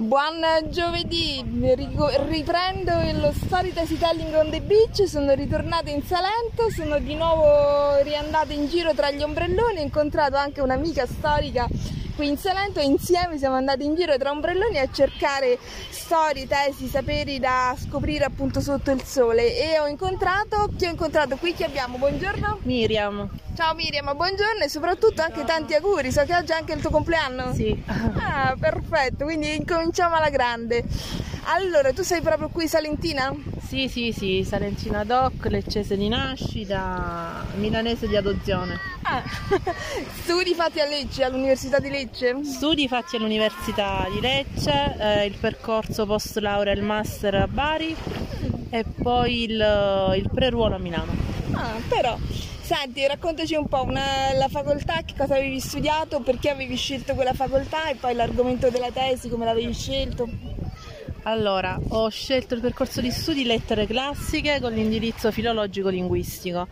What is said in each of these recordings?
Buon giovedì, riprendo lo storytelling on the beach, sono ritornata in Salento, sono di nuovo riandata in giro tra gli ombrelloni, ho incontrato anche un'amica storica qui in Salento e insieme siamo andati in giro tra ombrelloni a cercare storie, tesi, saperi da scoprire appunto sotto il sole. E ho incontrato, chi ho incontrato? Qui chi abbiamo? Buongiorno. Miriam. Ciao Miriam, buongiorno e soprattutto anche tanti auguri, so che oggi è anche il tuo compleanno. Sì. Ah perfetto, quindi incominciamo alla grande allora, tu sei proprio qui Salentina? Sì, sì, sì, Salentina Doc, leccese di nascita, milanese di adozione. Ah, studi fatti a Lecce, all'Università di Lecce? Studi fatti all'Università di Lecce, eh, il percorso post laurea e il master a Bari e poi il, il pre-ruolo a Milano. Ah, però... Senti, raccontaci un po' una, la facoltà, che cosa avevi studiato, perché avevi scelto quella facoltà e poi l'argomento della tesi, come l'avevi scelto? Allora, ho scelto il percorso di studi lettere classiche con l'indirizzo filologico-linguistico.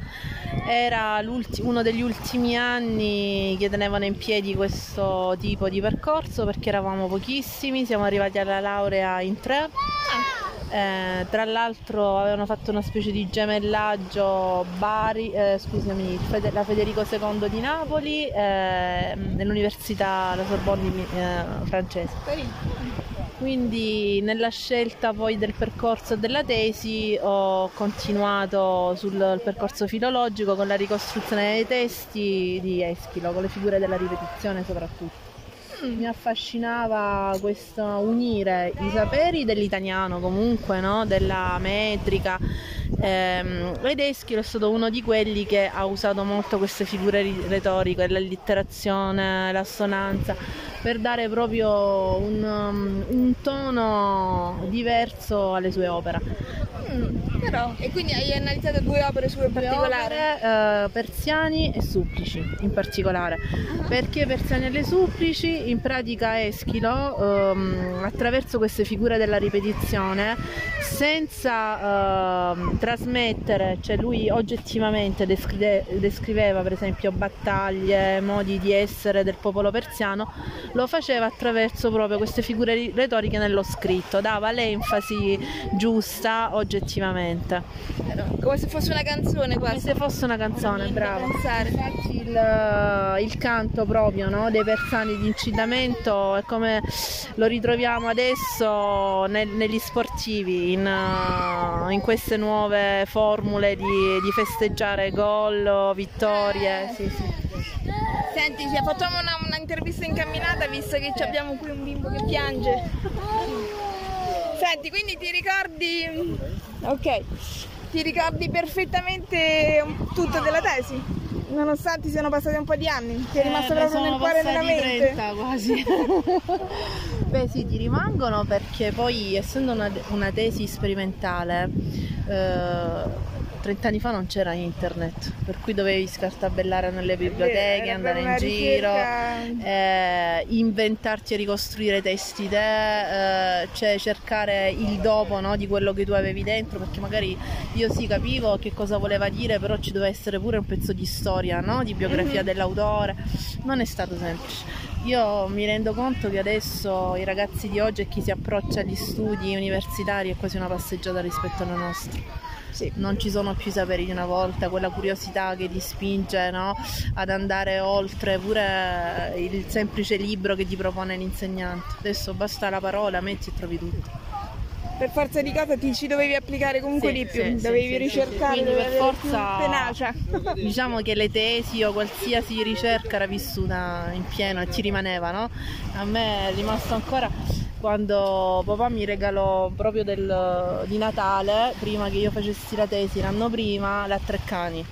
Era uno degli ultimi anni che tenevano in piedi questo tipo di percorso perché eravamo pochissimi, siamo arrivati alla laurea in tre. Eh, tra l'altro avevano fatto una specie di gemellaggio Bari, eh, scusami, la Federico II di Napoli eh, nell'università La Sorbonne eh, francese. Quindi nella scelta poi del percorso della tesi ho continuato sul percorso filologico con la ricostruzione dei testi di Eschilo, con le figure della ripetizione soprattutto. Mi affascinava questo unire i saperi dell'italiano comunque, no? della metrica, ehm, ed Eschilo è stato uno di quelli che ha usato molto queste figure retoriche, l'allitterazione, l'assonanza per dare proprio un, um, un tono diverso alle sue opere. Mm, però, e quindi hai analizzato due opere sue in particolare? Opere, eh, Persiani e Supplici in particolare. Uh-huh. Perché Persiani e le Supplici in pratica Eschilo ehm, attraverso queste figure della ripetizione senza ehm, trasmettere, cioè lui oggettivamente descrive, descriveva per esempio battaglie, modi di essere del popolo persiano, lo faceva attraverso proprio queste figure retoriche nello scritto, dava l'enfasi giusta oggettivamente. Come se fosse una canzone quasi. Come se fosse una canzone, bravo. Infatti il, il canto proprio no, dei persani di incitamento è come lo ritroviamo adesso nel, negli sportivi, in, in, queste nuove formule di, di festeggiare gol, vittorie. Sì, sì. Senti, facciamo un'intervista una incamminata visto che abbiamo qui un bimbo che piange. Senti, quindi ti ricordi... Ok, ti ricordi perfettamente tutto della tesi? Nonostante siano passati un po' di anni, ti è rimasto eh, proprio nel cuore nella mente? 30 quasi. Beh sì, ti rimangono perché poi essendo una, una tesi sperimentale eh, 30 anni fa non c'era internet, per cui dovevi scartabellare nelle biblioteche, andare in giro, eh, inventarti e ricostruire testi te, eh, cioè cercare il dopo no, di quello che tu avevi dentro, perché magari io sì capivo che cosa voleva dire, però ci doveva essere pure un pezzo di storia, no, di biografia mm-hmm. dell'autore. Non è stato semplice. Io mi rendo conto che adesso i ragazzi di oggi e chi si approccia agli studi universitari è quasi una passeggiata rispetto alla nostra sì, non ci sono più i saperi di una volta, quella curiosità che ti spinge no? ad andare oltre pure il semplice libro che ti propone l'insegnante. Adesso basta la parola, metti e trovi tutto per forza di cosa ti ci dovevi applicare comunque sì, di più, sì, dovevi sì, ricercare, dovevi per forza tenacia. Diciamo che le tesi o qualsiasi ricerca era vissuta in pieno e ti rimaneva, no? A me è rimasto ancora quando papà mi regalò proprio del, di Natale, prima che io facessi la tesi l'anno prima, la Treccani.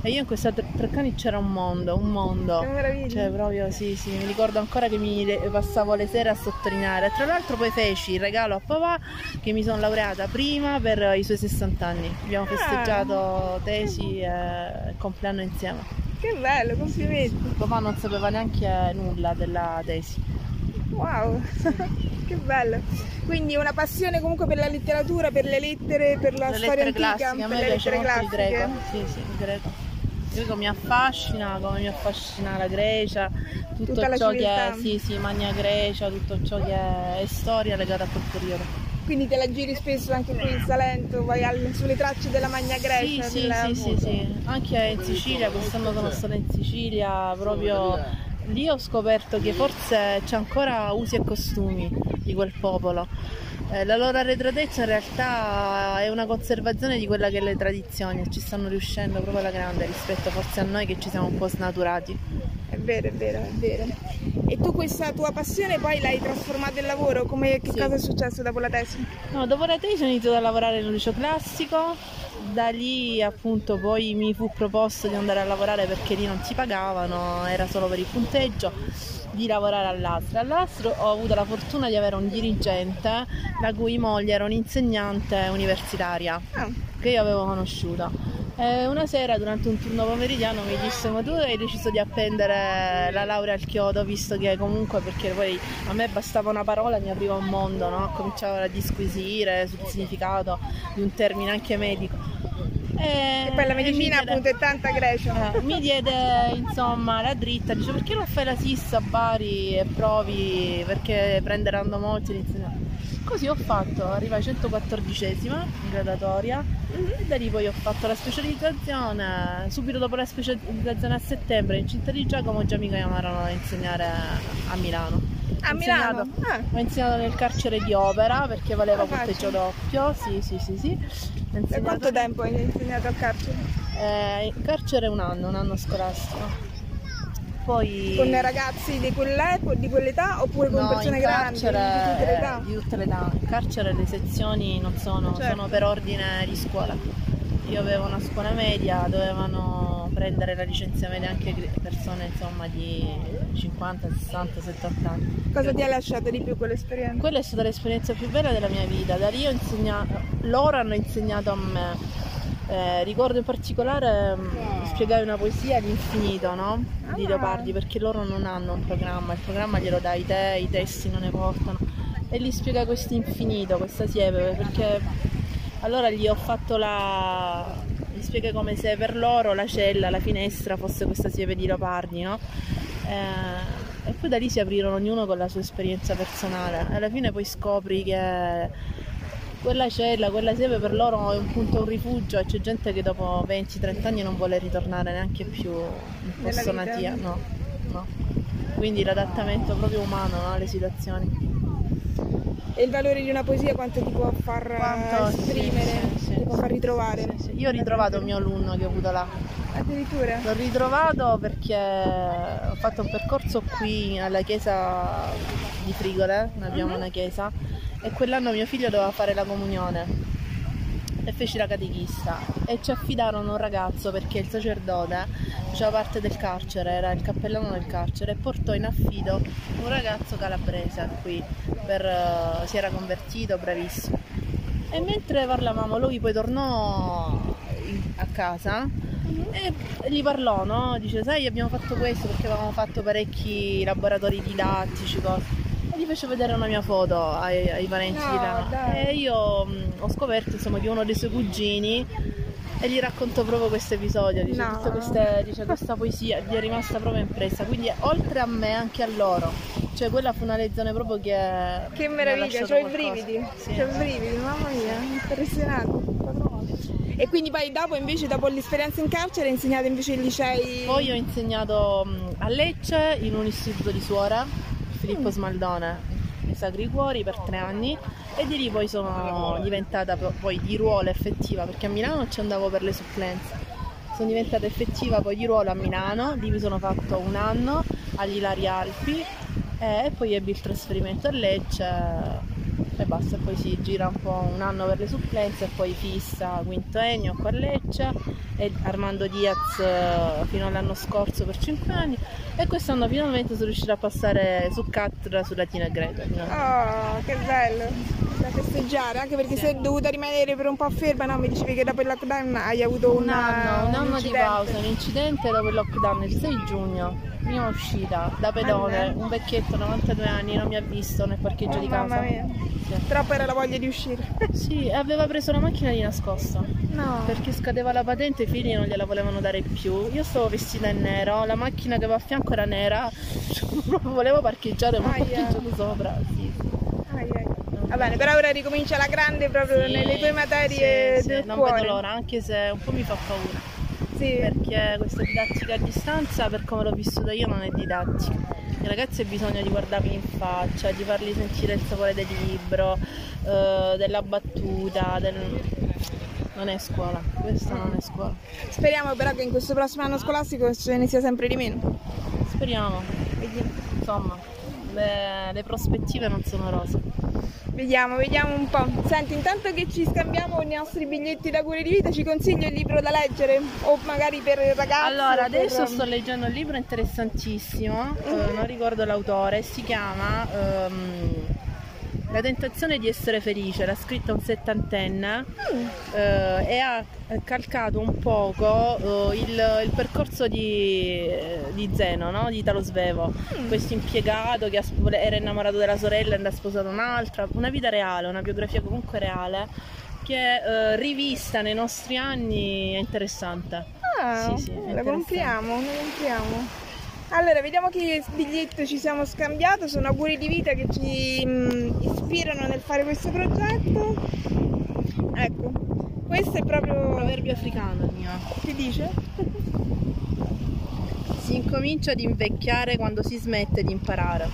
E io in questa Treccani c'era un mondo, un mondo. Che meraviglia. Cioè, proprio sì, sì, mi ricordo ancora che mi passavo le sere a sottolineare. Tra l'altro poi feci il regalo a papà che mi sono laureata prima per i suoi 60 anni. Abbiamo ah. festeggiato tesi e compleanno insieme. Che bello, complimenti. Papà non sapeva neanche nulla della tesi. Wow! che bello. Quindi una passione comunque per la letteratura, per le lettere, per la le storia antica, classiche. per le lettere classiche. Greco. Sì, sì, il greco. Mi affascina come mi affascina la Grecia, tutto Tutta ciò che è, sì, sì, Magna Grecia, tutto ciò che è storia legata a quel periodo. Quindi te la giri spesso anche qui in Salento, vai al- sulle tracce della Magna Grecia. sì, sì, sì, sì. Anche in Sicilia, quest'anno sono stata in Sicilia, proprio lì ho scoperto che forse c'è ancora usi e costumi di quel popolo. Eh, la loro arretratezza in realtà è una conservazione di quella che è le tradizioni e ci stanno riuscendo proprio alla grande rispetto forse a noi che ci siamo un po' snaturati. È vero, è vero, è vero. E tu questa tua passione poi l'hai trasformata in lavoro? Come, che Sì. cosa è successo dopo la tesi? No, dopo la tesi ho iniziato a lavorare nel liceo classico, da lì appunto poi mi fu proposto di andare a lavorare perché lì non si pagavano, era solo per il punteggio, di lavorare all'Astra. All'Astra ho avuto la fortuna di avere un dirigente la cui moglie era un'insegnante universitaria Ah, che io avevo conosciuto. E una sera durante un turno pomeridiano mi disse ma tu hai deciso di appendere la laurea al chiodo visto che comunque perché poi a me bastava una parola e mi apriva un mondo, no? cominciavo a disquisire sul significato di un termine anche medico. E poi la medicina diede- appunto è tanta Grecia. eh, mi diede insomma la dritta, dice perché non fai la SIS a Bari e provi perché prenderanno molti l'insegnante. Così ho fatto, arrivai 114esima in gradatoria e da lì poi ho fatto la specializzazione, subito dopo la specializzazione a settembre in Cinta di Giacomo già mi chiamarono a insegnare a Milano. A Ho Milano? insegnato- Ah. Ho insegnato nel carcere di opera perché valeva Ah, punteggio doppio, sì sì sì sì. Insegnato- quanto tempo hai insegnato al carcere? eh, in carcere un anno, un anno scolastico. Poi Con ragazzi di di quell'età oppure con no, persone in grandi, di tutte le carcere età? di tutte le età. In carcere le sezioni non sono, Certo. sono per ordine di scuola. Io avevo una scuola media, dovevano prendere la licenza media anche persone insomma di 50, 60, 70 anni. Cosa ti ha lasciato di più quell'esperienza? Quella è stata l'esperienza più bella della mia vita. Da lì ho insegnato, loro hanno insegnato a me. Eh, ricordo in particolare mm, spiegai una poesia all'infinito, no? Di Ah. Leopardi, perché loro non hanno un programma, il programma glielo dai te, i testi non ne portano. E gli spiegai questo infinito, questa siepe, perché allora gli ho fatto la. gli spiegai come se per loro la cella, la finestra fosse questa siepe di leopardi, no? Eh, e poi da lì si aprirono ognuno con la sua esperienza personale. Alla fine poi scopri che quella cella, quella siepe per loro è un punto, un rifugio e c'è gente che dopo 20-30 anni non vuole ritornare neanche più in posto natia. No, no. Quindi l'adattamento proprio umano no, alle situazioni. E il valore di una poesia quanto ti può far eh, Quanto- esprimere, sì, sì, ti può far ritrovare? Io ho ritrovato il mio alunno che ho avuto là. Addirittura? L'ho ritrovato perché ho fatto un percorso qui alla chiesa di Frigole, abbiamo una chiesa, e quell'anno mio figlio doveva fare la comunione e feci la catechista e ci affidarono un ragazzo perché il sacerdote faceva parte del carcere, era il cappellano del carcere e portò in affido un ragazzo calabrese qui, per, eh, si era convertito, bravissimo. E mentre parlavamo lui poi tornò in- a casa e gli parlò, no? Dice, sai, abbiamo fatto questo perché avevamo fatto parecchi laboratori didattici, cose. E gli fece vedere una mia foto ai, ai parenti No, di là. E io mh, ho scoperto insomma che uno dei suoi cugini e gli racconto proprio questo episodio, dice, No. queste- dice, questa poesia gli è rimasta proprio impressa, quindi oltre a me anche a loro, cioè quella fu una lezione proprio che... Che meraviglia, ho i brividi, Sì. i brividi, mamma mia, impressionante. E quindi poi dopo invece, dopo l'esperienza in carcere, hai insegnato invece ai licei? Poi ho insegnato a Lecce in un istituto di suora, Mm. Filippo Smaldone, ai Sacri Cuori per tre anni e di lì poi sono diventata po- poi di ruolo effettiva perché a Milano ci andavo per le supplenze. Sono diventata effettiva poi di ruolo a Milano, lì mi sono fatto un anno agli Ilari Alpi eh, e poi ebbi il trasferimento a Lecce e basta, poi si gira un po' un anno per le supplenze e poi fissa quinto ennio qua a Lecce e Armando Diaz eh, fino all'anno scorso per 5 anni e quest'anno finalmente sono riuscita a passare su cattedra su Latina Greco. Oh, che bello, da festeggiare, anche perché Sì. sei dovuta rimanere per un po' ferma, no? Mi dicevi che dopo il lockdown hai avuto Un anno, un anno di pausa, un incidente dopo il lockdown il 6 giugno, prima uscita da pedone, un vecchietto 92 anni non mi ha visto nel parcheggio Oh, di casa. Sì. Troppo era la voglia di uscire. Sì, aveva preso la macchina di nascosto No. perché scadeva la patente figli non gliela volevano dare più. Io stavo vestita in nero, la macchina che va a fianco era nera, proprio volevo parcheggiare, ma ho parcheggiato sopra. Sì, sì. Va bene, però ora ricomincia la grande proprio Sì, nelle tue materie sì, sì, del non cuore. vedo l'ora, anche se un po' mi fa paura. Sì. Perché questa didattica a distanza, per come l'ho vissuta io, non è didattica. I ragazzi hai bisogno di guardarli in faccia, di farli sentire il sapore del libro, eh, della battuta, del... non è scuola, questa non è scuola. Speriamo però che in questo prossimo anno scolastico ce ne sia sempre di meno. Speriamo, insomma, le, le prospettive non sono rose. Vediamo, vediamo un po'. Senti, intanto che ci scambiamo i nostri biglietti da cure di vita, ci consigli un libro da leggere? O magari per ragazzi? Allora, o per- adesso sto leggendo un libro interessantissimo, eh, non ricordo l'autore, si chiama ehm, La tentazione di essere felice, l'ha scritto un settantenne eh, e ha calcato un poco eh, il, il percorso di, di Zeno, no? di Italo Svevo, questo impiegato che era innamorato della sorella e ne ha sposato un'altra, una vita reale, una biografia comunque reale che eh, rivista nei nostri anni è interessante. Ah, Sì, sì, la compriamo, la compriamo. Allora, vediamo che biglietto ci siamo scambiato. Sono auguri di vita che ci mm, ispirano nel fare questo progetto. Ecco, questo è proprio. Proverbio africano il mio. Che dice? Si incomincia ad invecchiare quando si smette di imparare.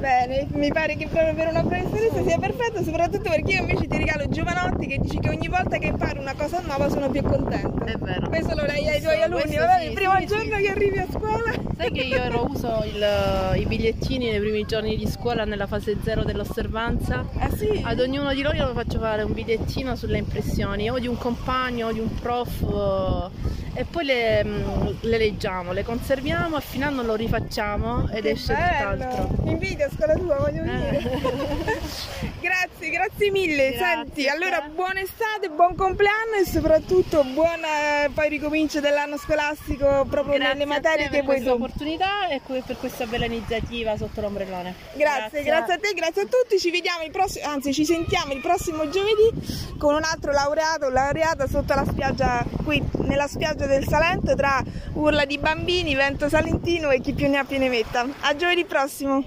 Bene, mi pare che proprio per una professoressa sia perfetto, soprattutto perché io invece ti regalo Giovanotti che dici che ogni volta che imparo una cosa nuova sono più contenta. È vero. Questo lo lei ai tuoi alunni, questo va bene? sì, il primo sì, giorno sì. che arrivi a scuola. Sai che io ero uso il- i bigliettini nei primi giorni di scuola nella fase zero dell'osservanza? Ah sì? Ad ognuno di loro io faccio fare un bigliettino sulle impressioni, o di un compagno, o di un prof, e poi le, mm, le leggiamo, le conserviamo, a fine anno lo rifacciamo ed Che esce bello. tutt'altro. Mi inviti a scuola tua, voglio Eh. venire. grazie, grazie mille. Grazie Senti, a allora buona estate, buon compleanno e soprattutto buona poi ricomincio dell'anno scolastico proprio Grazie nelle a materie te che per vuoi questa tu. opportunità e per questa bella iniziativa sotto l'ombrellone. Grazie, grazie a te, grazie a tutti. Ci vediamo il prossimo, anzi ci sentiamo il prossimo giovedì con un altro laureato o laureata sotto la spiaggia qui nella spiaggia del Salento tra urla di bambini, vento salentino e chi più ne ha più ne metta. A giovedì prossimo.